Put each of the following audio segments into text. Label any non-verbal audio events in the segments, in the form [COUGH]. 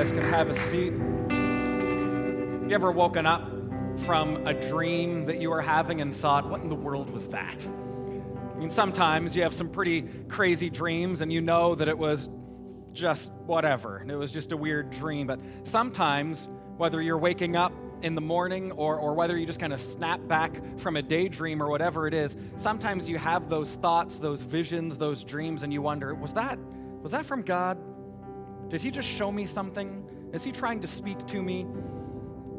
guys can have a seat. You ever woken up from a dream that you were having and thought, what in the world was that? I mean, sometimes you have some pretty crazy dreams and you know that it was just whatever. It was just a weird dream. But sometimes, whether you're waking up in the morning or, or whether you just kind of snap back from a daydream or whatever it is, sometimes you have those thoughts, those visions, those dreams, and you wonder, was that, was that from God? Did he just show me something? Is he trying to speak to me?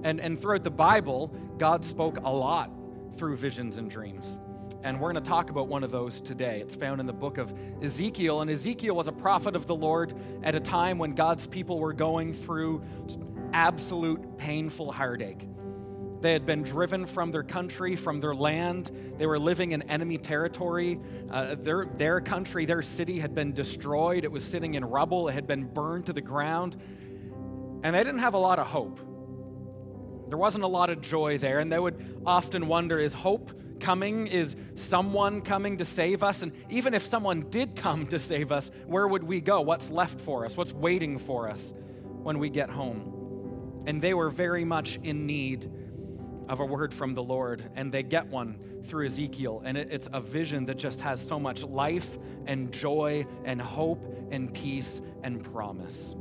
And, and throughout the Bible, God spoke a lot through visions and dreams. And we're going to talk about one of those today. It's found in the book of Ezekiel. And Ezekiel was a prophet of the Lord at a time when God's people were going through absolute painful heartache. They had been driven from their country, from their land. They were living in enemy territory. Uh, their, their country, their city had been destroyed. It was sitting in rubble. It had been burned to the ground. And they didn't have a lot of hope. There wasn't a lot of joy there. And they would often wonder is hope coming? Is someone coming to save us? And even if someone did come to save us, where would we go? What's left for us? What's waiting for us when we get home? And they were very much in need of a word from the Lord, and they get one through Ezekiel. And it, it's a vision that just has so much life and joy and hope and peace and promise.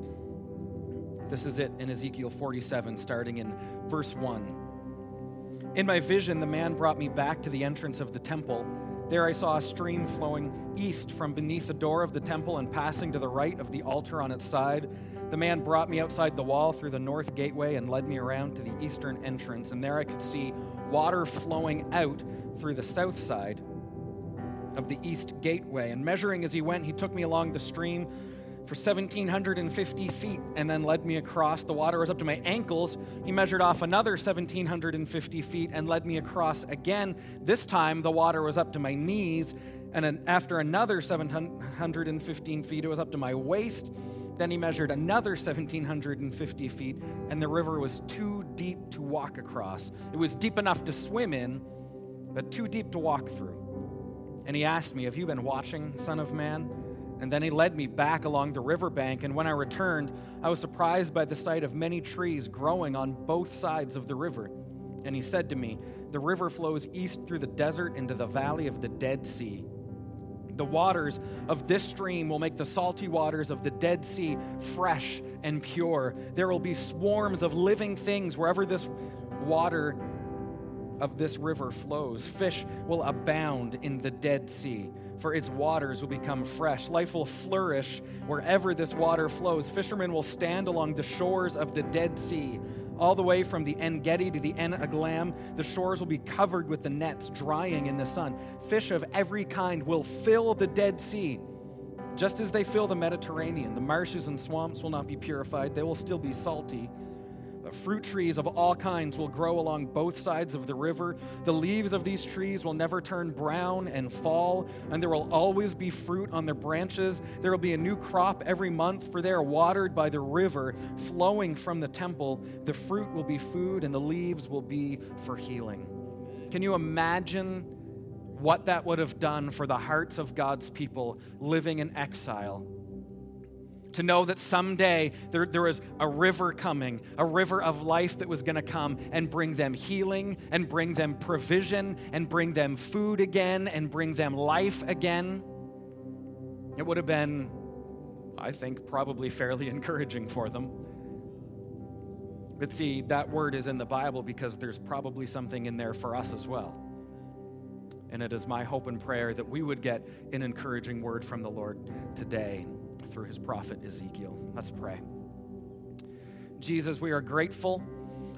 This is it in Ezekiel 47, starting in verse 1. In my vision, the man brought me back to the entrance of the temple. There I saw a stream flowing east from beneath the door of the temple and passing to the right of the altar on its side the man brought me outside the wall through the north gateway and led me around to the eastern entrance, and there I could see water flowing out through the south side of the east gateway. And measuring as he went, he took me along the stream for 1,750 feet and then led me across. The water was up to my ankles. He measured off another 1,750 feet and led me across again. This time, the water was up to my knees. And after another 715 feet, it was up to my waist. Then he measured another 1,750 feet, and the river was too deep to walk across. It was deep enough to swim in, but too deep to walk through. And he asked me, Have you been watching, Son of Man? And then he led me back along the riverbank, and when I returned, I was surprised by the sight of many trees growing on both sides of the river. And he said to me, The river flows east through the desert into the valley of the Dead Sea the waters of this stream will make the salty waters of the Dead Sea fresh and pure. There will be swarms of living things wherever this water of this river flows. Fish will abound in the Dead Sea, for its waters will become fresh. Life will flourish wherever this water flows. Fishermen will stand along the shores of the Dead Sea all the way from the En Gedi to the En Eglaim. The shores will be covered with the nets drying in the sun. Fish of every kind will fill the Dead Sea. Just as they fill the Mediterranean, the marshes and swamps will not be purified, they will still be salty Fruit trees of all kinds will grow along both sides of the river. The leaves of these trees will never turn brown and fall, and there will always be fruit on their branches. There will be a new crop every month, for they are watered by the river flowing from the temple. The fruit will be food, and the leaves will be for healing. Can you imagine what that would have done for the hearts of God's people living in exile? To know that someday there, there was a river coming, a river of life that was going to come and bring them healing and bring them provision and bring them food again and bring them life again. It would have been, I think, probably fairly [LAUGHS] encouraging for them. But see, that word is in the Bible because there's probably something in there for us as well. And it is my hope and prayer that we would get an encouraging word from the Lord today through his prophet Ezekiel. Let's pray. Jesus, we are grateful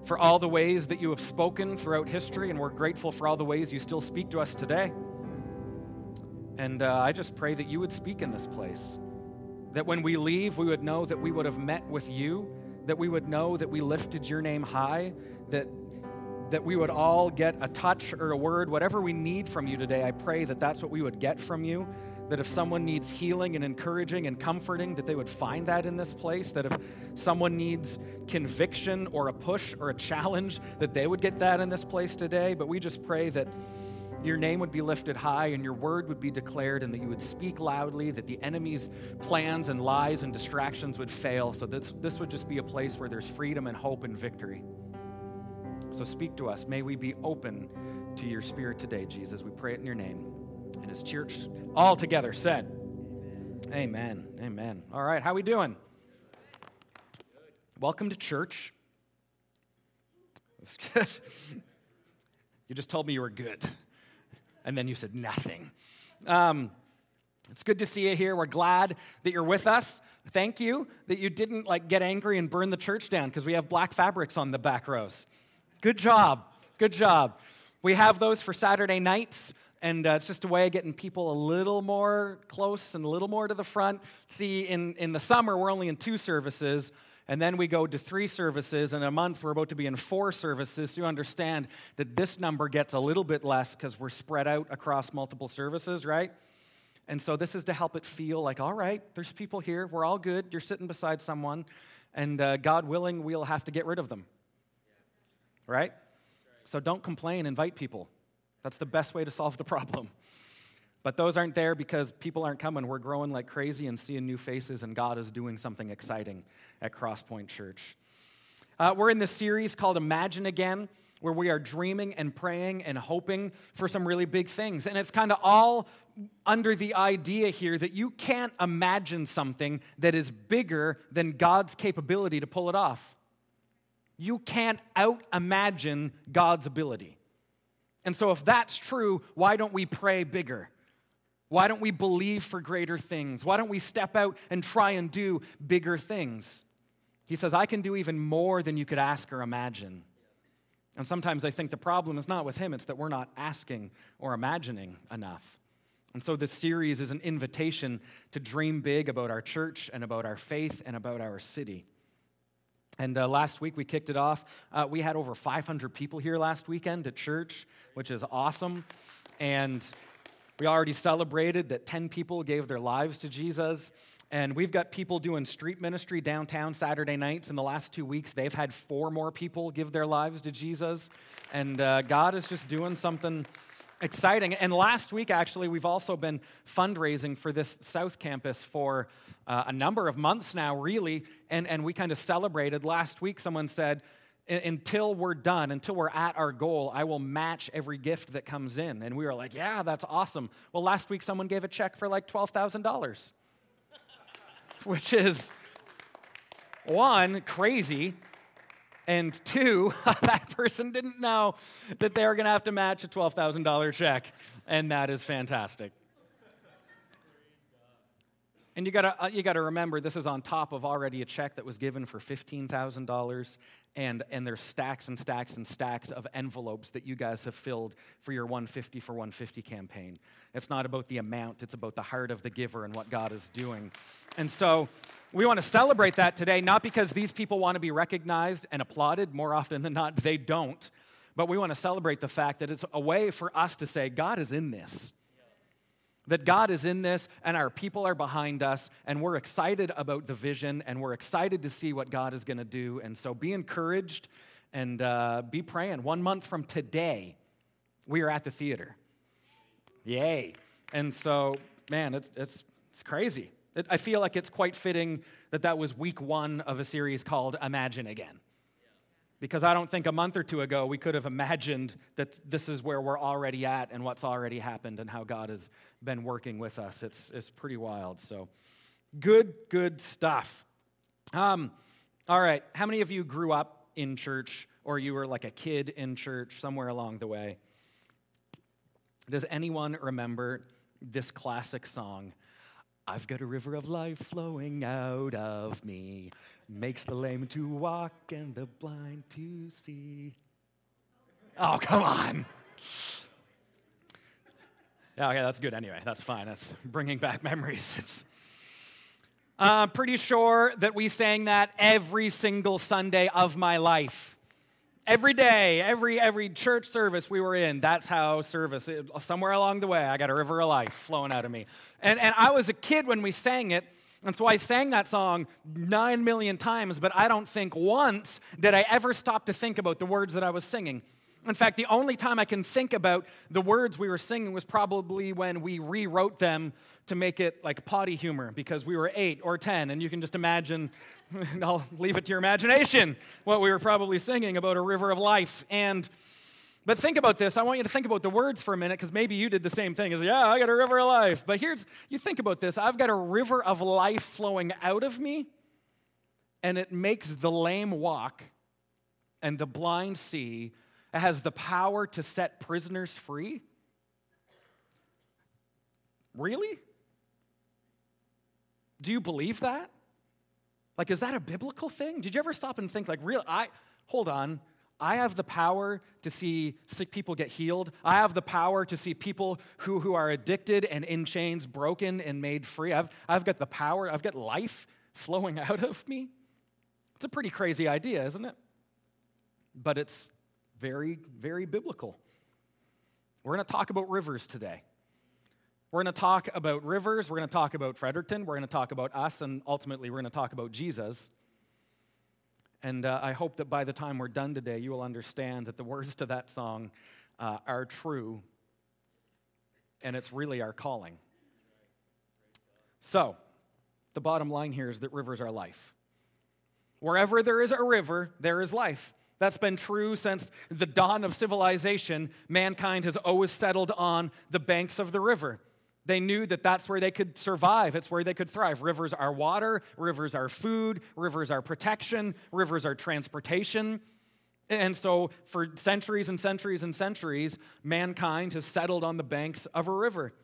for all the ways that you have spoken throughout history, and we're grateful for all the ways you still speak to us today. And uh, I just pray that you would speak in this place. That when we leave, we would know that we would have met with you, that we would know that we lifted your name high, that, that we would all get a touch or a word, whatever we need from you today. I pray that that's what we would get from you, that if someone needs healing and encouraging and comforting, that they would find that in this place. That if someone needs conviction or a push or a challenge, that they would get that in this place today. But we just pray that your name would be lifted high and your word would be declared, and that you would speak loudly, that the enemy's plans and lies and distractions would fail. So this, this would just be a place where there's freedom and hope and victory. So speak to us. May we be open to your spirit today, Jesus. We pray it in your name. His church all together said, Amen. Amen. All right, how we doing? Welcome to church. That's good. [LAUGHS] you just told me you were good, and then you said nothing. Um, it's good to see you here. We're glad that you're with us. Thank you that you didn't like get angry and burn the church down because we have black fabrics on the back rows. Good job. Good job. We have those for Saturday nights, and uh, it's just a way of getting people a little more close and a little more to the front. See, in, in the summer, we're only in two services, and then we go to three services. In a month, we're about to be in four services. So you understand that this number gets a little bit less because we're spread out across multiple services, right? And so this is to help it feel like, all right, there's people here. We're all good. You're sitting beside someone, and uh, God willing, we'll have to get rid of them right? So don't complain, invite people. That's the best way to solve the problem. But those aren't there because people aren't coming. We're growing like crazy and seeing new faces, and God is doing something exciting at Crosspoint Church. Uh, we're in this series called Imagine Again, where we are dreaming and praying and hoping for some really big things. And it's kind of all under the idea here that you can't imagine something that is bigger than God's capability to pull it off. You can't out imagine God's ability. And so, if that's true, why don't we pray bigger? Why don't we believe for greater things? Why don't we step out and try and do bigger things? He says, I can do even more than you could ask or imagine. And sometimes I think the problem is not with him, it's that we're not asking or imagining enough. And so this series is an invitation to dream big about our church and about our faith and about our city. And uh, last week we kicked it off. Uh, we had over 500 people here last weekend at church, which is awesome. And we already celebrated that 10 people gave their lives to Jesus. And we've got people doing street ministry downtown Saturday nights. In the last two weeks, they've had four more people give their lives to Jesus. And uh, God is just doing something exciting. And last week, actually, we've also been fundraising for this South Campus for uh, a number of months now, really, and, and we kind of celebrated. Last week, someone said, until we're done, until we're at our goal, I will match every gift that comes in. And we were like, yeah, that's awesome. Well, last week, someone gave a check for like $12,000, [LAUGHS] which is one, crazy. And two, [LAUGHS] that person didn't know that they were going to have to match a $12,000 check. And that is fantastic. And you gotta, uh, you gotta remember, this is on top of already a check that was given for $15,000. And, and there's stacks and stacks and stacks of envelopes that you guys have filled for your 150 for 150 campaign. It's not about the amount, it's about the heart of the giver and what God is doing. And so we want to celebrate that today, not because these people want to be recognized and applauded. More often than not, they don't. But we want to celebrate the fact that it's a way for us to say, God is in this. That God is in this and our people are behind us, and we're excited about the vision and we're excited to see what God is going to do. And so be encouraged and uh, be praying. One month from today, we are at the theater. Yay. And so, man, it's, it's, it's crazy. It, I feel like it's quite fitting that that was week one of a series called Imagine Again because I don't think a month or two ago we could have imagined that this is where we're already at and what's already happened and how God has been working with us. It's, it's pretty wild. So, good, good stuff. Um, all right, how many of you grew up in church or you were like a kid in church somewhere along the way? Does anyone remember this classic song? I've got a river of life flowing out of me, makes the lame to walk and the blind to see. Oh, come on. Yeah, okay, that's good anyway. That's fine. That's bringing back [LAUGHS] memories. It's, uh, I'm pretty sure that we sang that every single Sunday of my life. Every day, every every church service we were in, that's how service. Somewhere along the way, I got a river of life flowing out of me. And and I was a kid when we sang it, and so I sang that song nine million times. But I don't think once did I ever stop to think about the words that I was singing. In fact, the only time I can think about the words we were singing was probably when we rewrote them to make it like potty humor because we were eight or 10, and you can just imagine, [LAUGHS] I'll leave it to your imagination, what we were probably singing about a river of life. And but think about this. I want you to think about the words for a minute because maybe you did the same thing. Is yeah, I got a river of life. But here's you think about this. I've got a river of life flowing out of me, and it makes the lame walk and the blind see has the power to set prisoners free? Really? Do you believe that? Like, is that a biblical thing? Did you ever stop and think, like, real? I hold on. I have the power to see sick people get healed. I have the power to see people who, who are addicted and in chains broken and made free. I've, I've got the power, I've got life flowing [LAUGHS] out of me. It's a pretty crazy idea, isn't it? But it's very, very biblical. We're going to talk about rivers today. We're going to talk about rivers. We're going to talk about Fredericton. We're going to talk about us. And ultimately, we're going to talk about Jesus. And uh, I hope that by the time we're done today, you will understand that the words to that song uh, are true. And it's really our calling. So, the bottom line here is that rivers are life. Wherever there is a river, there is life. That's been true since the dawn of civilization. Mankind has always settled on the banks of the river. They knew that that's where they could survive. It's where they could thrive. Rivers are water, rivers are food, rivers are protection, rivers are transportation. And so, for centuries and centuries and centuries, mankind has settled on the banks of a river.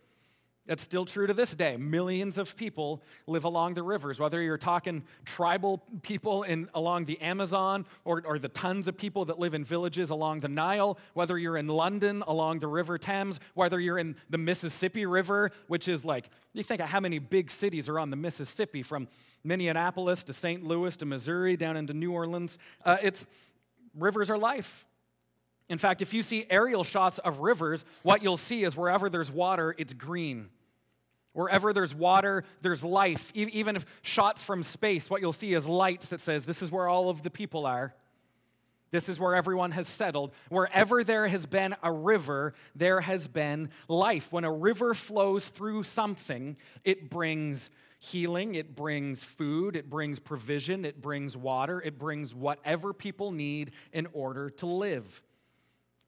It's still true to this day. Millions of people live along the rivers, whether you're talking tribal people in, along the Amazon or, or the tons of people that live in villages along the Nile, whether you're in London along the River Thames, whether you're in the Mississippi River, which is like, you think of how many big cities are on the Mississippi from Minneapolis to St. Louis to Missouri down into New Orleans. Uh, it's rivers are life. In fact, if you see aerial shots of rivers, what you'll see is wherever there's water, it's green. Wherever there's water, there's life. Even if shots from space, what you'll see is lights that says, This is where all of the people are. This is where everyone has settled. Wherever there has been a river, there has been life. When a river flows through something, it brings healing, it brings food, it brings provision, it brings water, it brings whatever people need in order to live.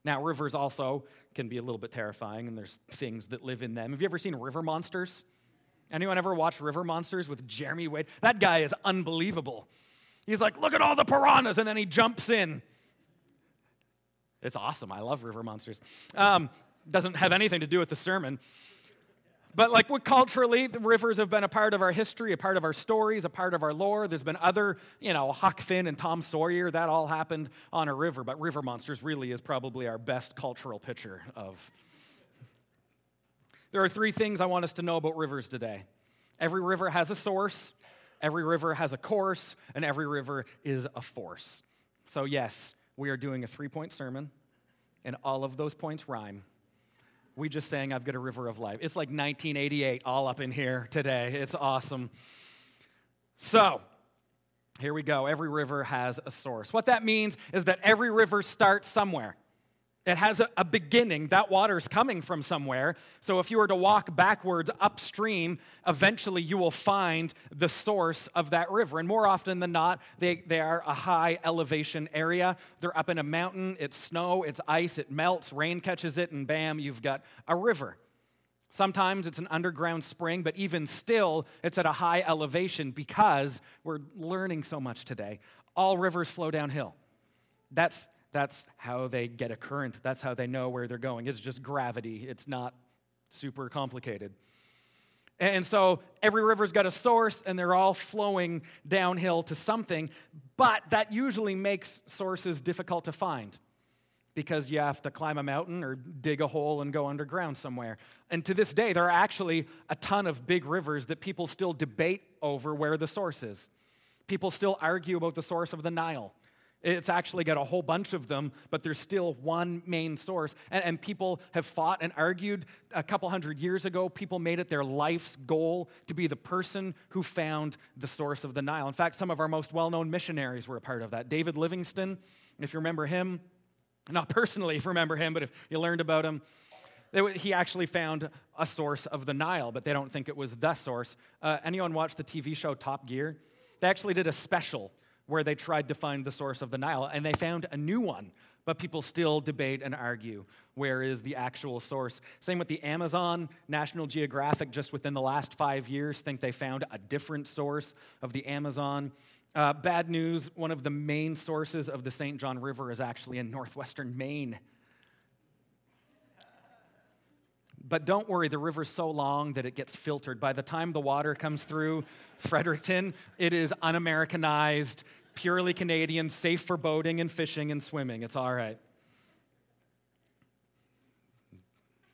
Now, rivers also can be a little bit terrifying, and there's things that live in them. Have you ever seen river monsters? Anyone ever watched River Monsters with Jeremy Wade? That guy is unbelievable. He's like, look at all the piranhas, and then he jumps in. It's awesome. I love River Monsters. Um, doesn't have anything to do with the sermon. But like what culturally, the rivers have been a part of our history, a part of our stories, a part of our lore. There's been other, you know, Huck Finn and Tom Sawyer. That all happened on a river. But River Monsters really is probably our best cultural picture of. There are three things I want us to know about rivers today. Every river has a source, every river has a course, and every river is a force. So, yes, we are doing a three point sermon, and all of those points rhyme. We just sang, I've got a river of life. It's like 1988 all up in here today. It's awesome. So, here we go. Every river has a source. What that means is that every river starts somewhere. It has a, a, beginning. That water is coming from somewhere. So if you were to walk backwards upstream, eventually you will find the source of that river. And more often than not, they, they are a high elevation area. They're up in a mountain. It's snow, it's ice, it melts, rain catches it, and bam, you've got a river. Sometimes it's an underground spring, but even still, it's at a high elevation because we're learning so much today. All rivers flow downhill. That's that's how they get a current. That's how they know where they're going. It's just gravity, it's not super complicated. And so every river's got a source and they're all flowing downhill to something, but that usually makes sources difficult to find because you have to climb a mountain or dig a hole and go underground somewhere. And to this day, there are actually a ton of big rivers that people still debate over where the source is. People still argue about the source of the Nile. It's actually got a whole bunch of them, but there's still one main source. And, and, people have fought and argued. A couple hundred years ago, people made it their life's goal to be the person who found the source of the Nile. In fact, some of our most well known missionaries were a part of that. David Livingstone, if you remember him, Not personally, if you remember him, but if you learned about him, he actually found a source of the Nile, but they don't think it was the source. Uh, anyone watch the TV show Top Gear? They actually did a special where they tried to find the source of the Nile, and they found a new one, but people still debate and argue where is the actual source. Same with the Amazon. National Geographic, just within the last five years, think they found a different source of the Amazon. Uh, bad news one of the main sources of the St. John River is actually in northwestern Maine. But don't worry, the river's so long that it gets filtered. By the time the water comes through Fredericton, it is un Americanized, purely Canadian, safe for boating and fishing and swimming. It's all right.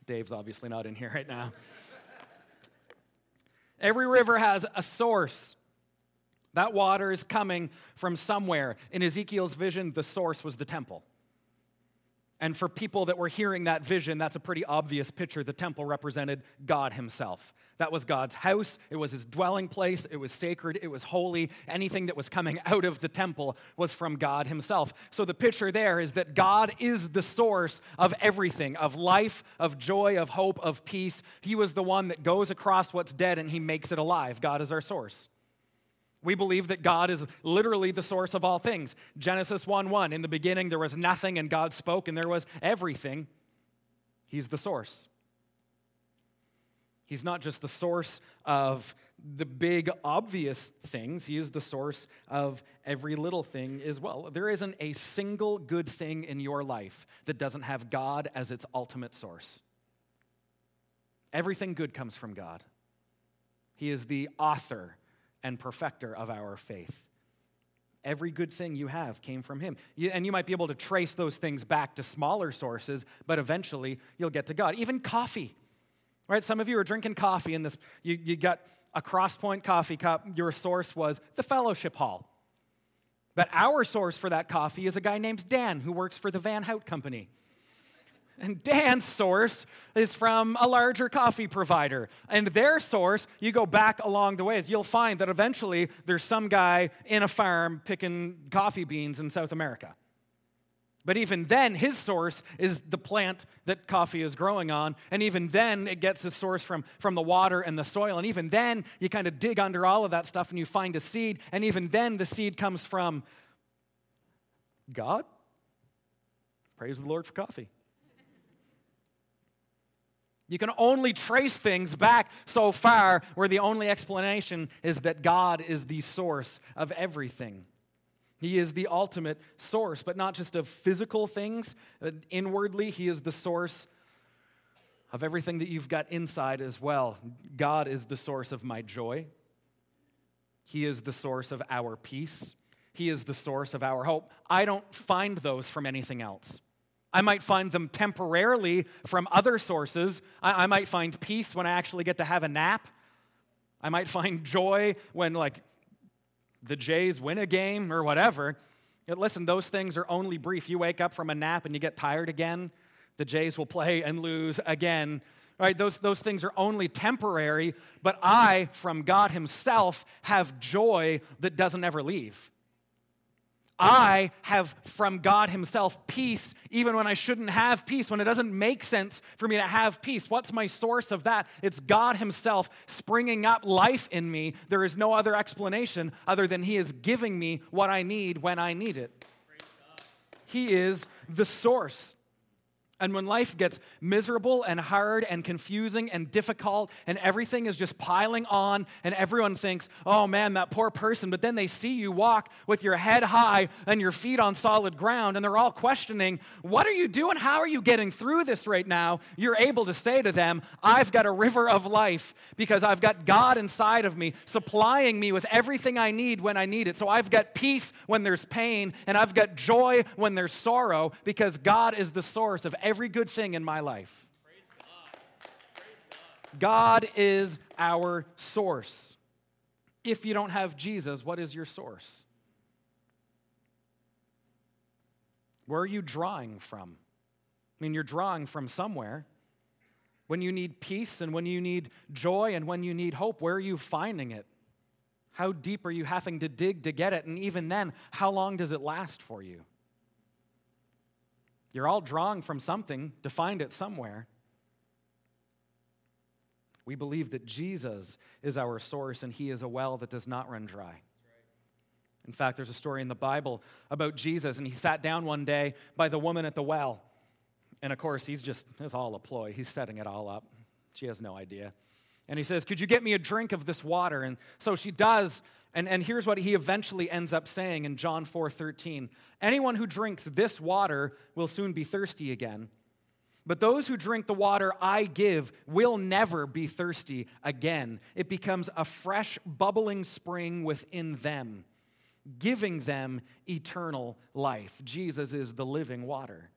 Dave's obviously not in here right now. Every river has a source. That water is coming from somewhere. In Ezekiel's vision, the source was the temple. And for people that were hearing that vision, that's a pretty obvious picture. The temple represented God Himself. That was God's house, it was His dwelling place, it was sacred, it was holy. Anything that was coming out of the temple was from God Himself. So the picture there is that God is the source of everything of life, of joy, of hope, of peace. He was the one that goes across what's dead and He makes it alive. God is our source. We believe that God is literally the source of all things. Genesis 1 1, in the beginning there was nothing, and God spoke, and there was everything. He's the source. He's not just the source of the big, obvious things, He is the source of every little thing as well. There isn't a single good thing in your life that doesn't have God as its ultimate source. Everything good comes from God. He is the author and perfecter of our faith. Every good thing you have came from him. and you might be able to trace those things back to smaller sources, but eventually you'll get to God. Even coffee, right? Some of you are drinking coffee, and this you, you got a Crosspoint coffee cup. Your source was the fellowship hall. But our source for that coffee is a guy named Dan who works for the Van Houtte Company. And Dan's source is from a larger coffee provider. And their source, you go back along the ways, you'll find that eventually there's some guy in a farm picking coffee beans in South America. But even then, his source is the plant that coffee is growing on. And even then, it gets its source from, from the water and the soil. And even then, you kind of dig under all of that stuff and you find a seed. And even then, the seed comes from God. Praise the Lord for coffee. You can only trace things back so far where the only explanation is that God is the source of everything. He is the ultimate source, but not just of physical things. Inwardly, He is the source of everything that you've got inside as well. God is the source of my joy, He is the source of our peace, He is the source of our hope. I don't find those from anything else. I might find them temporarily from other sources. I, I, might find peace when I actually get to have a nap. I might find joy when, like, the Jays win a game or whatever. Listen, those things are only brief. You wake up from a nap and you get tired again. The Jays will play and lose again. Right? Those, those things are only temporary, but I, from God Himself, have joy that doesn't ever leave. I have from God Himself peace even when I shouldn't have peace, when it doesn't make sense for me to have peace. What's my source of that? It's God Himself springing up life in me. There is no other explanation other than He is giving me what I need when I need it. He is the source. And when life gets miserable and hard and confusing and difficult and everything is just piling on and everyone thinks, oh man, that poor person, but then they see you walk with your head high and your feet on solid ground and they're all questioning, what are you doing? How are you getting through this right now? You're able to say to them, I've got a river of life because I've got God inside of me supplying me with everything I need when I need it. So I've got peace when there's pain and I've got joy when there's sorrow because God is the source of every good thing in my life. God is our source. If you don't have Jesus, what is your source? Where are you drawing from? I mean, you're drawing from somewhere. When you need peace and when you need joy and when you need hope, where are you finding it? How deep are you having to dig to get it? And even then, how long does it last for you? You're all drawing from something to find it somewhere. We believe that Jesus is our source and he is a well that does not run dry. In fact, there's a story in the Bible about Jesus, and he sat down one day by the woman at the well. And of course, he's just, it's all a ploy. He's setting it all up. She has no idea. And he says, Could you get me a drink of this water? And so she does. And, and here's what he eventually ends up saying in John 4 13. Anyone who drinks this water will soon be thirsty again. But those who drink the water I give will never be thirsty again. It becomes a fresh, bubbling spring within them, giving them eternal life. Jesus is the living water.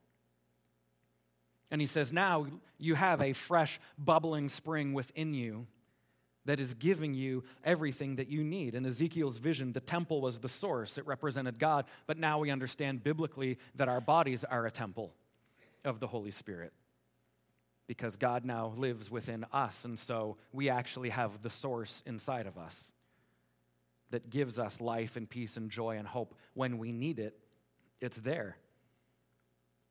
And he says, Now you have a fresh, bubbling spring within you that is giving you everything that you need. In Ezekiel's vision, the temple was the source, it represented God. But now we understand biblically that our bodies are a temple of the Holy Spirit because God now lives within us. And so we actually have the source inside of us that gives us life and peace and joy and hope. When we need it, it's there.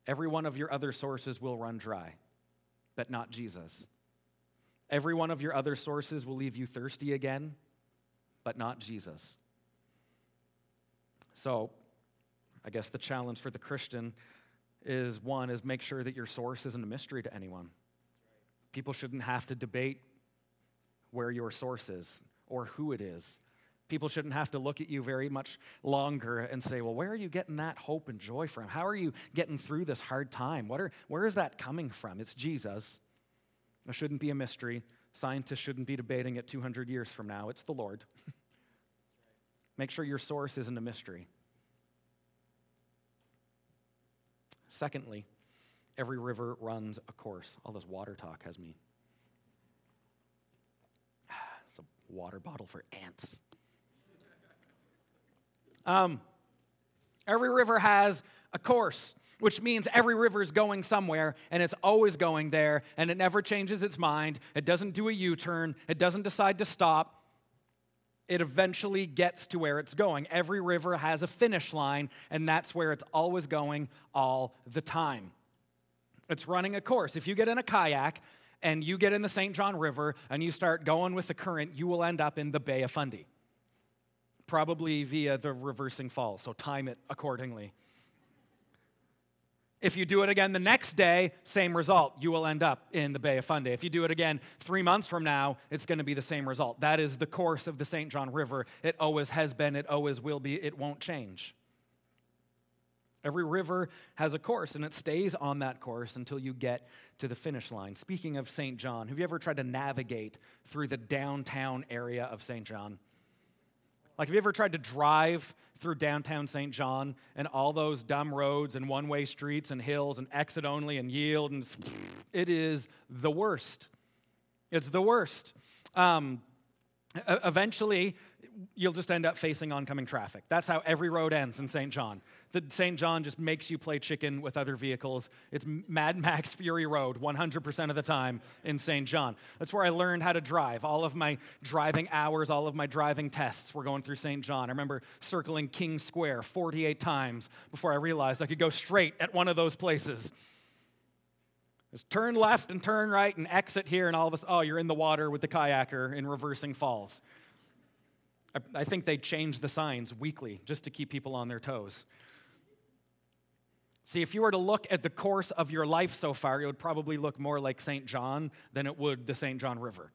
Every one of your other sources will run dry, but not Jesus. Every one of your other sources will leave you thirsty again, but not Jesus. So, I guess the challenge for the Christian is one is make sure that your source isn't a mystery to anyone. People shouldn't have to debate where your source is or who it is. People shouldn't have to look at you very much longer and say, Well, where are you getting that hope and joy from? How are you getting through this hard time? What are, where is that coming from? It's Jesus. Shouldn't be a mystery. Scientists shouldn't be debating it 200 years from now. It's the Lord. [LAUGHS] Make sure your source isn't a mystery. Secondly, Every river runs a course. All this water talk has me. [SIGHS] It's a water bottle for ants. Um, every river has a course, which means every river is going somewhere and it's always going there and it never changes its mind. It doesn't do a U turn, it doesn't decide to stop. It eventually gets to where it's going. Every river has a finish line, and that's where it's always going all the time. It's running a course. If you get in a kayak and you get in the St. John River and you start going with the current, you will end up in the Bay of Fundy, probably via the reversing falls. So time it accordingly. If you do it again the next day, same result. You will end up in the Bay of Fundy. If you do it again three months from now, it's going to be the same result. That is the course of the St. John River. It always has been, it always will be, it won't change. Every river has a course, and it stays on that course until you get to the finish line. Speaking of St. John, have you ever tried to navigate through the downtown area of St. John? Like, have you ever tried to drive through downtown St. John and all those dumb roads and one way streets and hills and exit only and yield? And it is the worst. It's the worst. Um, eventually, you'll just end up facing oncoming traffic. That's how every road ends in St. John. The St. John just makes you play chicken with other vehicles. It's Mad Max Fury Road 100% of the time in St. John. That's where I learned how to drive. All of my driving hours, all of my driving tests were going through St. John. I remember circling King Square 48 times before I realized I could go straight at one of those places. Just turn left and turn right and exit here, and all of us, oh, you're in the water with the kayaker in reversing falls. I, I think they change the signs weekly just to keep people on their toes. See, if you were to look at the course of your life so far, it would probably look more like St. John than it would the St. John River.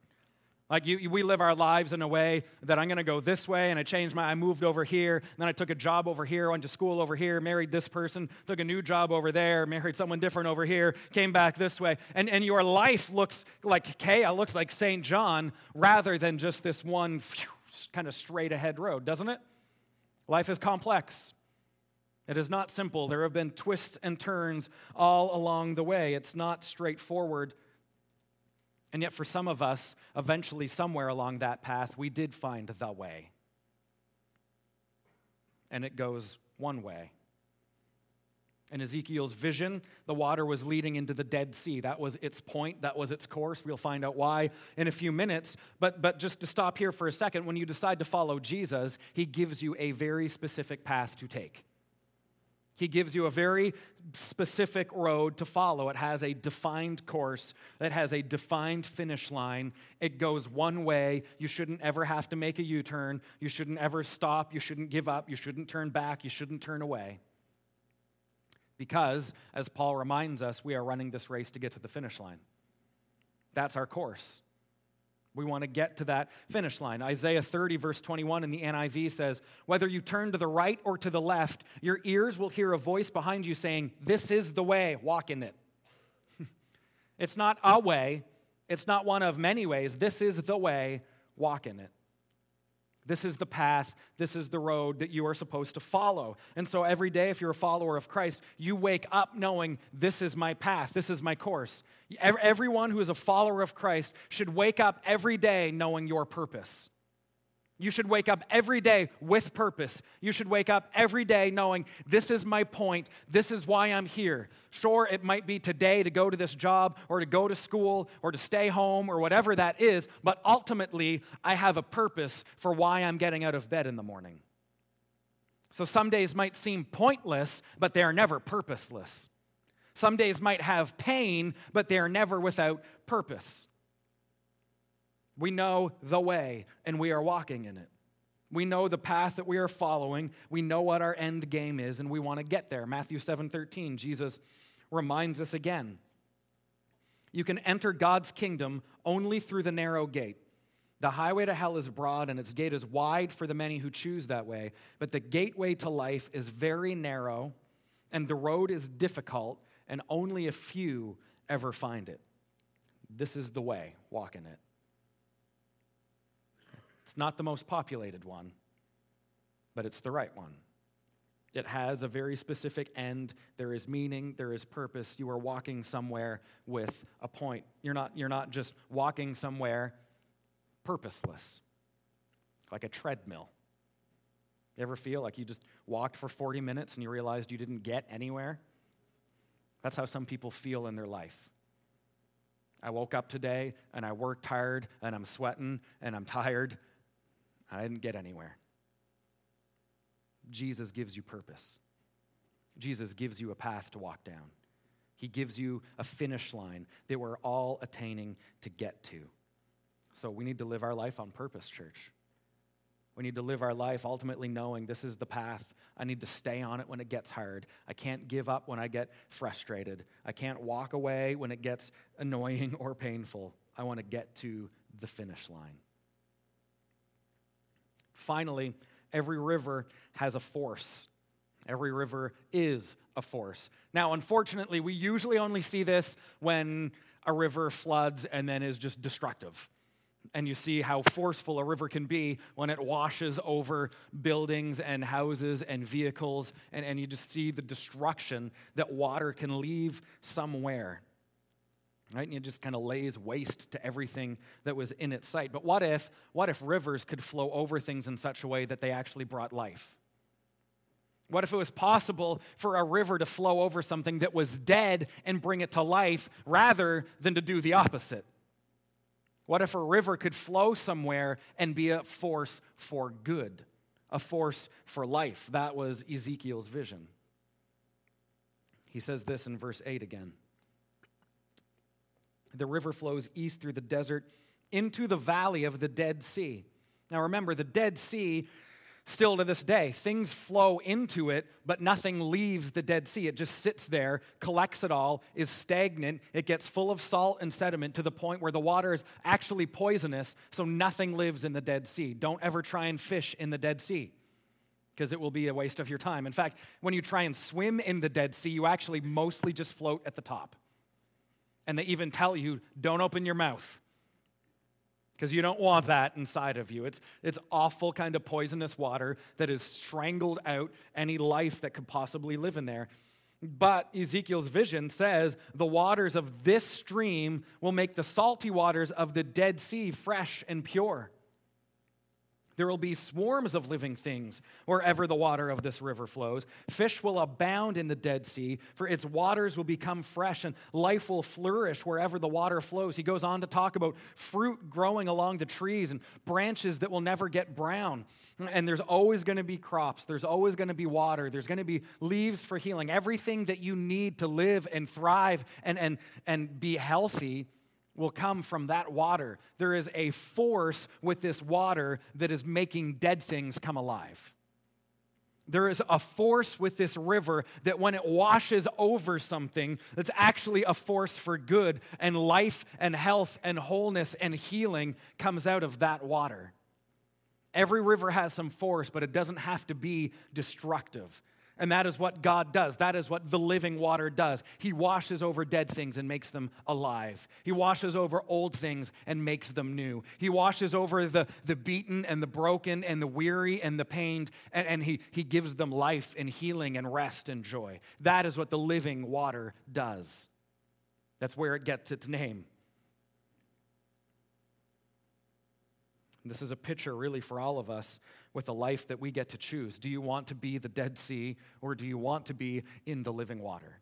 Like you, we live our lives in a way that I'm going to go this way, and I changed my. I moved over here, then I took a job over here, went to school over here, married this person, took a new job over there, married someone different over here, came back this way, and and your life looks like chaos, looks like Saint John, rather than just this one kind of straight ahead road, doesn't it? Life is complex. It is not simple. There have been twists and turns all along the way. It's not straightforward. And yet, for some of us, eventually, somewhere along that path, we did find the way. And it goes one way. In Ezekiel's vision, the water was leading into the Dead Sea. That was its point, that was its course. We'll find out why in a few minutes. But, but just to stop here for a second, when you decide to follow Jesus, he gives you a very specific path to take. He gives you a very specific road to follow. It has a defined course, it has a defined finish line. It goes one way. You shouldn't ever have to make a U turn. You shouldn't ever stop. You shouldn't give up. You shouldn't turn back. You shouldn't turn away. Because, as Paul reminds us, we are running this race to get to the finish line. That's our course. We want to get to that finish line. Isaiah 30, verse 21 in the NIV says, Whether you turn to the right or to the left, your ears will hear a voice behind you saying, This is the way, walk in it. [LAUGHS] it's not a way, it's not one of many ways. This is the way, walk in it. This is the path, this is the road that you are supposed to follow. And so every day, if you're a follower of Christ, you wake up knowing this is my path, this is my course. Everyone who is a follower of Christ should wake up every day knowing your purpose. You should wake up every day with purpose. You should wake up every day knowing this is my point, this is why I'm here. Sure, it might be today to go to this job or to go to school or to stay home or whatever that is, but ultimately, I have a purpose for why I'm getting out of bed in the morning. So some days might seem pointless, but they are never purposeless. Some days might have pain, but they are never without purpose. We know the way, and we are walking in it. We know the path that we are following. We know what our end game is, and we want to get there. Matthew 7 13, Jesus reminds us again. You can enter God's kingdom only through the narrow gate. The highway to hell is broad, and its gate is wide for the many who choose that way. But the gateway to life is very narrow, and the road is difficult, and only a few ever find it. This is the way, walk in it. It's not the most populated one, but it's the right one. It has a very specific end. There is meaning, there is purpose. You are walking somewhere with a point. You're not, you're not just walking somewhere purposeless, like a treadmill. You ever feel like you just walked for 40 minutes and you realized you didn't get anywhere? That's how some people feel in their life. I woke up today and I worked hard and I'm sweating and I'm tired I didn't get anywhere. Jesus gives you purpose. Jesus gives you a path to walk down. He gives you a finish line that we're all attaining to get to. So we need to live our life on purpose, church. We need to live our life ultimately knowing this is the path. I need to stay on it when it gets hard. I can't give up when I get frustrated. I can't walk away when it gets annoying or painful. I want to get to the finish line. Finally, every river has a force. Every river is a force. Now, unfortunately, we usually only see this when a river floods and then is just destructive. And you see how forceful a river can be when it washes over buildings and houses and vehicles, and, and you just see the destruction that water can leave somewhere right? And it just kind of lays waste to everything that was in its sight. But what if, what if rivers could flow over things in such a way that they actually brought life? What if it was possible for a river to flow over something that was dead and bring it to life rather than to do the opposite? What if a river could flow somewhere and be a force for good, a force for life? That was Ezekiel's vision. He says this in verse 8 again the river flows east through the desert into the valley of the Dead Sea. Now remember, the Dead Sea, still to this day, things flow into it, but nothing leaves the Dead Sea. It just sits there, collects it all, is stagnant. It gets full of salt and sediment to the point where the water is actually poisonous, so nothing lives in the Dead Sea. Don't ever try and fish in the Dead Sea because it will be a waste of your time. In fact, when you try and swim in the Dead Sea, you actually mostly just float at the top. And they even tell you, don't open your mouth because you don't want that inside of you. It's, it's awful, kind of poisonous water that has strangled out any life that could possibly live in there. But Ezekiel's vision says the waters of this stream will make the salty waters of the Dead Sea fresh and pure. There will be swarms of living things wherever the water of this river flows. Fish will abound in the Dead Sea, for its waters will become fresh, and life will flourish wherever the water flows. He goes on to talk about fruit growing along the trees and branches that will never get brown. And there's always going to be crops, there's always going to be water, there's going to be leaves for healing. Everything that you need to live and thrive and, and, and be healthy will come from that water. There is a force with this water that is making dead things come alive. There is a force with this river that when it washes over something, that's actually a force for good, and life and health and wholeness and healing comes out of that water. Every river has some force, but it doesn't have to be destructive. And that is what God does. That is what the living water does. He washes over dead things and makes them alive. He washes over old things and makes them new. He washes over the, the beaten and the broken and the weary and the pained, and, and he, he gives them life and healing and rest and joy. That is what the living water does. That's where it gets its name. This is a picture, really, for all of us with a life that we get to choose. Do you want to be the Dead Sea or do you want to be in the living water?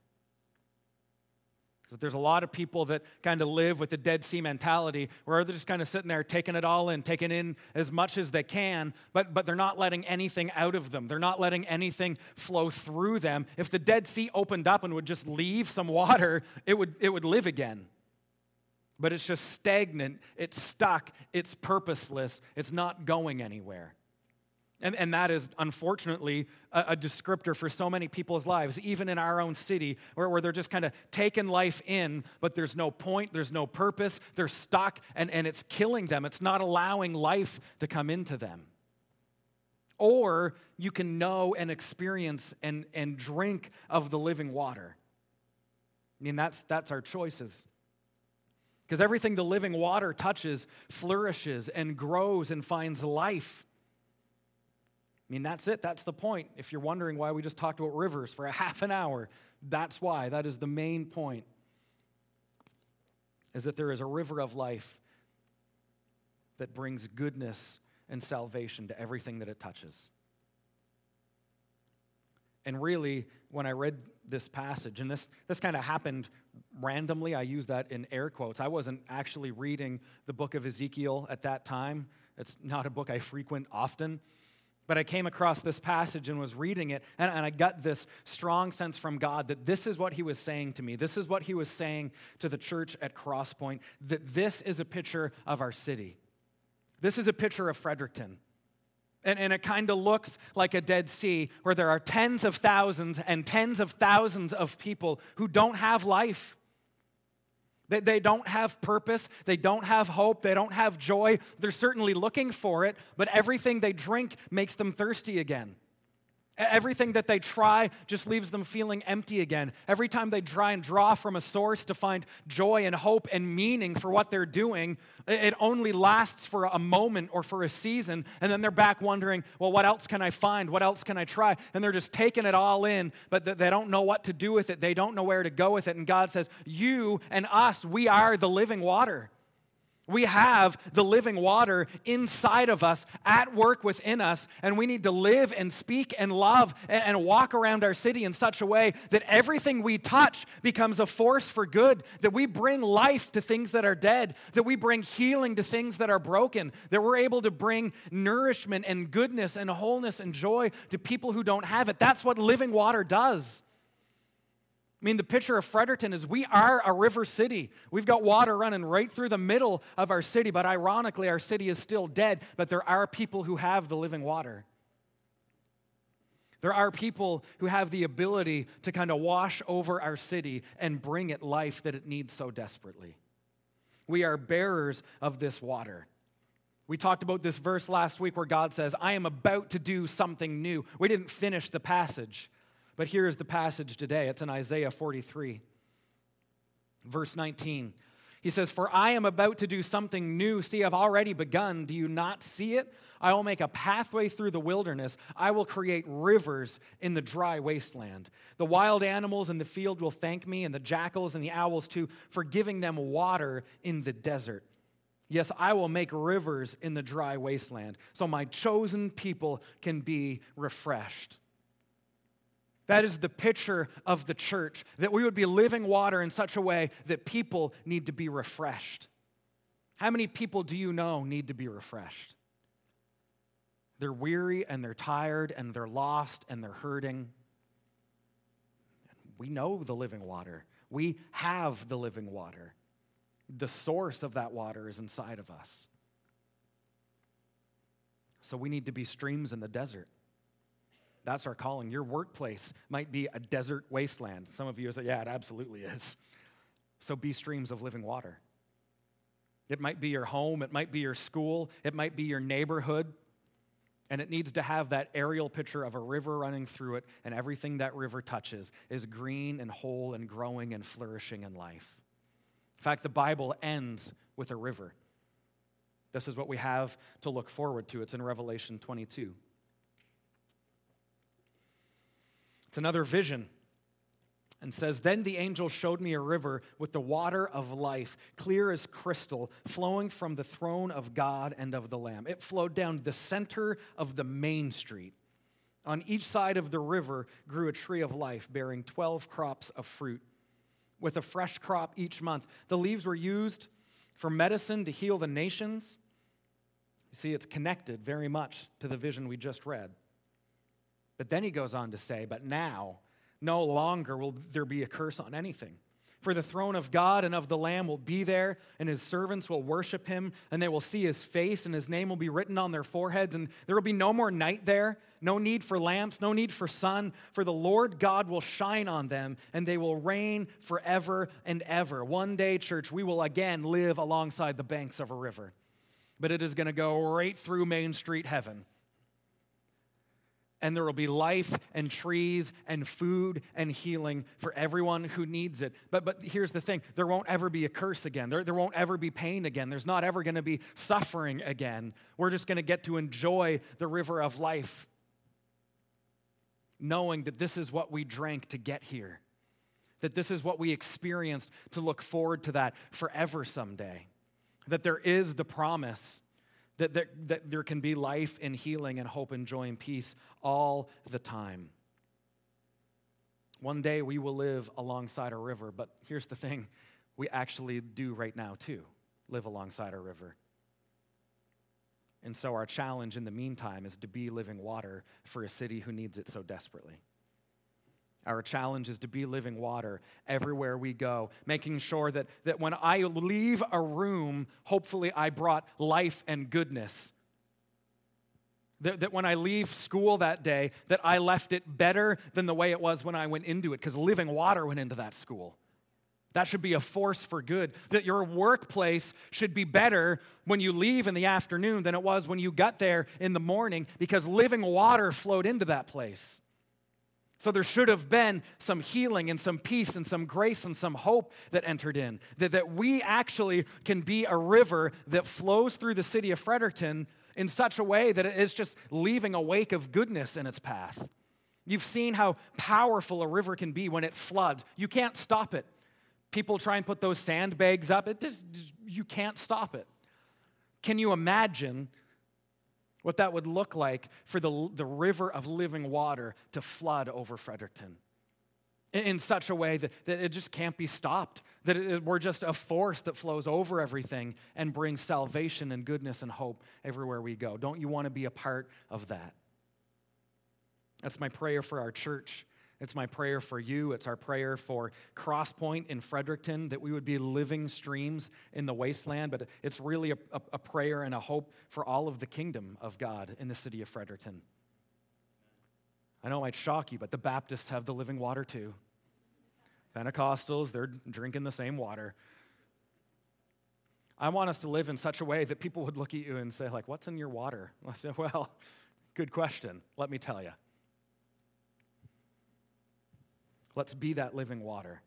So there's a lot of people that kind of live with the Dead Sea mentality where they're just kind of sitting there taking it all in, taking in as much as they can, but, but they're not letting anything out of them. They're not letting anything flow through them. If the Dead Sea opened up and would just leave some water, it would, it would live again but it's just stagnant, it's stuck, it's purposeless, it's not going anywhere. And, and that is unfortunately a, a, descriptor for so many people's lives, even in our own city, where, where they're just kind of taking life in, but there's no point, there's no purpose, they're stuck, and, and it's killing them. It's not allowing life to come into them. Or you can know and experience and, and drink of the living water. I mean, that's, that's our choices. Because everything the living water touches flourishes and grows and finds life. I mean, that's it. That's the point. If you're wondering why we just talked about rivers for a [LAUGHS] half an hour, that's why. That is the main point. Is that there is a river of life that brings goodness and salvation to everything that it touches. And really, when I read this passage, and this, this kind of happened randomly. I use that in air quotes. I wasn't actually reading the book of Ezekiel at that time. It's not a book I frequent often. But I came across this passage and was reading it, and, and, I got this strong sense from God that this is what He was saying to me. This is what He was saying to the church at Crosspoint that this is a picture of our city. This is a picture of Fredericton. And, and it kind of looks like a Dead Sea where there are tens of thousands and tens of thousands of people who don't have life. They, they don't have purpose. They don't have hope. They don't have joy. They're certainly looking for it, but everything they drink makes them thirsty again. Everything that they try just leaves them feeling empty again. Every time they try and draw from a source to find joy and hope and meaning for what they're doing, it only lasts for a moment or for a season. And then they're back wondering, well, what else can I find? What else can I try? And they're just taking it all in, but they don't know what to do with it. They don't know where to go with it. And God says, You and us, we are the living water. We have the living water inside of us, at work within us, and we need to live and speak and love and, and, walk around our city in such a way that everything we touch becomes a force for good, that we bring life to things that are dead, that we bring healing to things that are broken, that we're able to bring nourishment and goodness and wholeness and joy to people who don't have it. That's what living water does. I mean, the picture of Fredericton is we are a river city. We've got water running right through the middle of our city, but ironically, our city is still dead, but there are people who have the living water. There are people who have the ability to kind of wash over our city and bring it life that it needs so desperately. We are bearers of this water. We talked about this verse last week where God says, I am about to do something new. We didn't finish the passage. But here is the passage today. It's in Isaiah 43, verse 19. He says, For I am about to do something new. See, I've already begun. Do you not see it? I will make a pathway through the wilderness. I will create rivers in the dry wasteland. The wild animals in the field will thank me, and the jackals and the owls too, for giving them water in the desert. Yes, I will make rivers in the dry wasteland, so my chosen people can be refreshed. That is the picture of the church, that we would be living water in such a way that people need to be refreshed. How many people do you know need to be refreshed? They're weary and they're tired and they're lost and they're hurting. We know the living water. We have the living water. The source of that water is inside of us. So we need to be streams in the desert. That's our calling. Your workplace might be a desert wasteland. Some of you say, yeah, it absolutely is. So be streams of living water. It might be your home, it might be your school, it might be your neighborhood. And it needs to have that aerial picture of a river running through it, and everything that river touches is green and whole and growing and flourishing in life. In fact, the Bible ends with a river. This is what we have to look forward to. It's in Revelation 22. It's another vision and says, Then the angel showed me a river with the water of life, clear as crystal, flowing from the throne of God and of the Lamb. It flowed down the center of the main street. On each side of the river grew a tree of life, bearing 12 crops of fruit, with a fresh crop each month. The leaves were used for medicine to heal the nations. You see, it's connected very much to the vision we just read. But then he goes on to say, But now, no longer will there be a curse on anything. For the throne of God and of the Lamb will be there, and his servants will worship him, and they will see his face, and his name will be written on their foreheads. And there will be no more night there, no need for lamps, no need for sun, for the Lord God will shine on them, and they will reign forever and ever. One day, church, we will again live alongside the banks of a river, but it is going to go right through Main Street heaven and there will be life and trees and food and healing for everyone who needs it. But, but here's the thing there won't ever be a curse again, there, there won't ever be pain again, there's not ever going to be suffering again. We're just going to get to enjoy the river of life, knowing that this is what we drank to get here, that this is what we experienced to look forward to that forever someday, that there is the promise that, that, that there can be life and healing and hope and joy and peace all the time. One day we will live alongside a river, but here's the thing we actually do right now too live alongside a river. And so our challenge in the meantime is to be living water for a city who needs it so desperately. Our challenge is to be living water everywhere we go, making sure that, that when I leave a room, hopefully I brought life and goodness. That, that when I leave school that day, that I left it better than the way it was when I went into it, because living water went into that school. That should be a force for good. That your workplace should be better when you leave in the afternoon than it was when you got there in the morning, because living water flowed into that place. So there should have been some healing and some peace and some grace and some hope that entered in. That, that we actually can be a river that flows through the city of Fredericton in such a way that it is just leaving a wake of goodness in its path. You've seen how powerful a river can be when it floods. You can't stop it. People try and put those sandbags up. It just, you can't stop it. Can you imagine what that would look like for the, the river of living water to flood over Fredericton in, in such a way that, that it just can't be stopped, that it, we're just a force that flows over everything and brings salvation and goodness and hope everywhere we go. Don't you want to be a part of that? That's my prayer for our church it's my prayer for you. It's our prayer for Crosspoint in Fredericton that we would be living streams in the wasteland. But it's really a, a, a, prayer and a hope for all of the kingdom of God in the city of Fredericton. I know it might shock you, but the Baptists have the living water too. Pentecostals, they're drinking the same water. I want us to live in such a way that people would look at you and say, like, what's in your water? [LAUGHS] I said, well, good question. Let me tell you. Let's be that living water.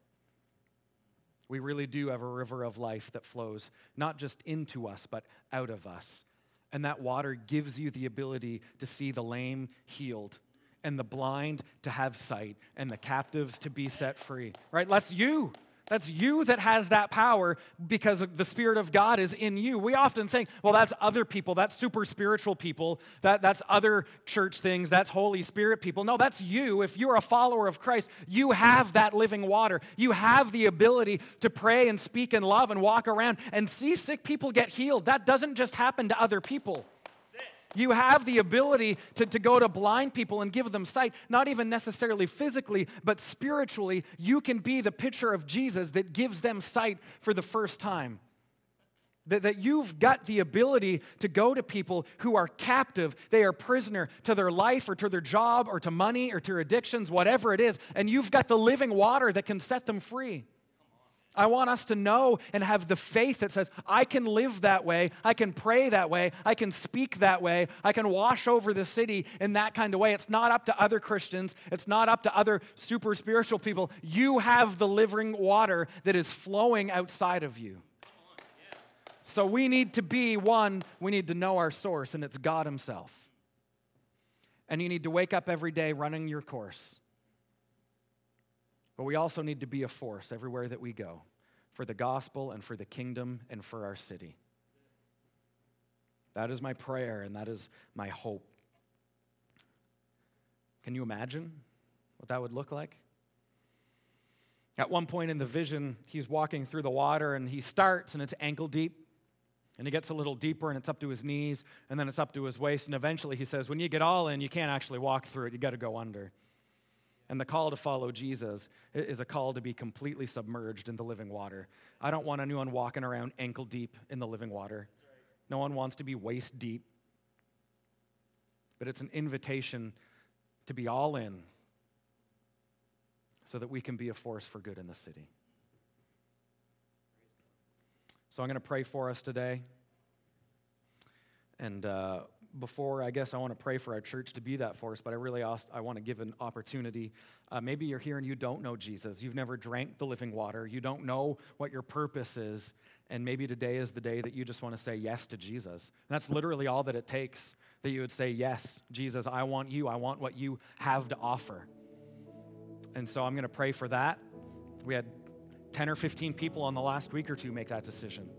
We really do have a river of life that flows not just into us, but out of us. And that water gives you the ability to see the lame healed, and the blind to have sight, and the captives to be set free. Right? That's you. That's you that has that power because the Spirit of God is in you. We often think, well, that's other people, that's super spiritual people, that, that's other church things, that's Holy Spirit people. No, that's you. If you're a follower of Christ, you have that living water. You have the ability to pray and speak and love and walk around and see sick people get healed. That doesn't just happen to other people. You have the ability to, to go to blind people and give them sight, not even necessarily physically, but spiritually. You can be the picture of Jesus that gives them sight for the first time. That, that you've got the ability to go to people who are captive, they are prisoner to their life or to their job or to money or to addictions, whatever it is, and you've got the living water that can set them free. I want us to know and have the faith that says, I can live that way, I can pray that way, I can speak that way, I can wash over the city in that kind of way. It's not up to other Christians, it's not up to other super spiritual people. You have the living water that is flowing outside of you. So we need to be one, we need to know our source, and it's God Himself. And you need to wake up every day running your course. But we also need to be a force everywhere that we go for the gospel and for the kingdom and for our city. That is my prayer and that is my hope. Can you imagine what that would look like? At one point in the vision, he's walking through the water and he starts and it's ankle deep. And he gets a little deeper and it's up to his knees and then it's up to his waist. And eventually he says, When you get all in, you can't actually walk through it, you got to go under. And the call to follow Jesus is a call to be completely submerged in the living water. I don't want anyone walking around ankle deep in the living water. No one wants to be waist deep. But it's an invitation to be all in so that we can be a force for good in the city. So I'm going to pray for us today. And uh, before, I guess I want to pray for our church to be that force, but I really asked, I want to give an opportunity. Uh, maybe you're here and you don't know Jesus. You've never drank the living water. You don't know what your purpose is. And maybe today is the day that you just want to say yes to Jesus. And that's literally all that it takes that you would say, Yes, Jesus, I want you. I want what you have to offer. And so I'm going to pray for that. We had 10 or 15 people on the last week or two make that decision.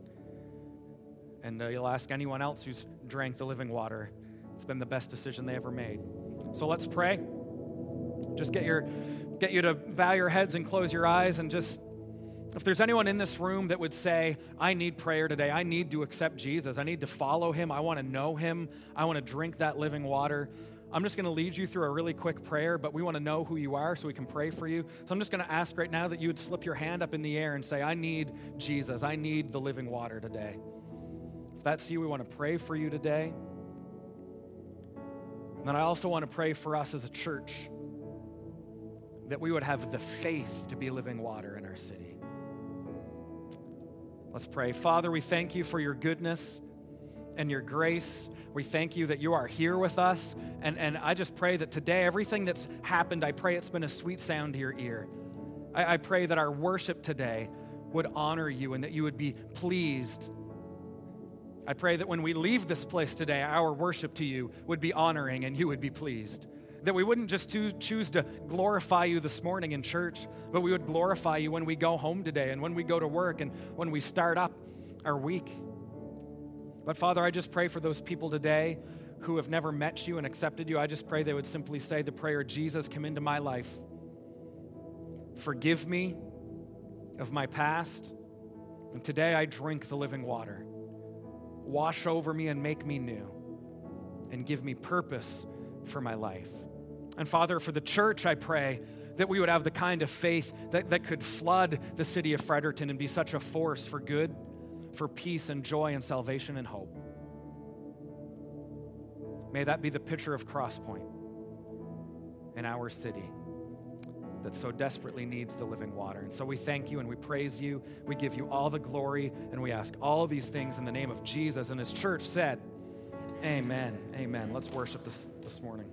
And uh, you'll ask anyone else who's drank the living water. It's been the best decision they ever made. So let's pray. Just get your get you to bow your heads and close your eyes and just if there's anyone in this room that would say, I need prayer today, I need to accept Jesus, I need to follow him, I want to know him, I want to drink that living water, I'm just going to lead you through a really quick prayer, but we want to know who you are so we can pray for you. So I'm just going to ask right now that you would slip your hand up in the air and say, I need Jesus. I need the living water today. That's you, we want to pray for you today. And then I also want to pray for us as a church that we would have the faith to be living water in our city. Let's pray. Father, we thank you for your goodness and your grace. We thank you that you are here with us. And, and I just pray that today, everything that's happened, I pray it's been a sweet sound to your ear. I, I pray that our worship today would honor you and that you would be pleased. I pray that when we leave this place today, our worship to you would be honoring and you would be pleased. That we wouldn't just choose to glorify you this morning in church, but we would glorify you when we go home today and when we go to work and when we start up our week. But Father, I just pray for those people today who have never met you and accepted you. I just pray they would simply say the prayer Jesus, come into my life. Forgive me of my past. And today I drink the living water. Wash over me and make me new. And give me purpose for my life. And Father, for the church, I pray that we would have the kind of faith that, that could flood the city of Fredericton and be such a force for good for peace and joy and salvation and hope. May that be the picture of Crosspoint in our city that so desperately needs the living water. And so we thank you and we praise you. We give you all the glory and we ask all these things in the name of Jesus. And his church said, Amen. Amen. Let's worship this, this morning.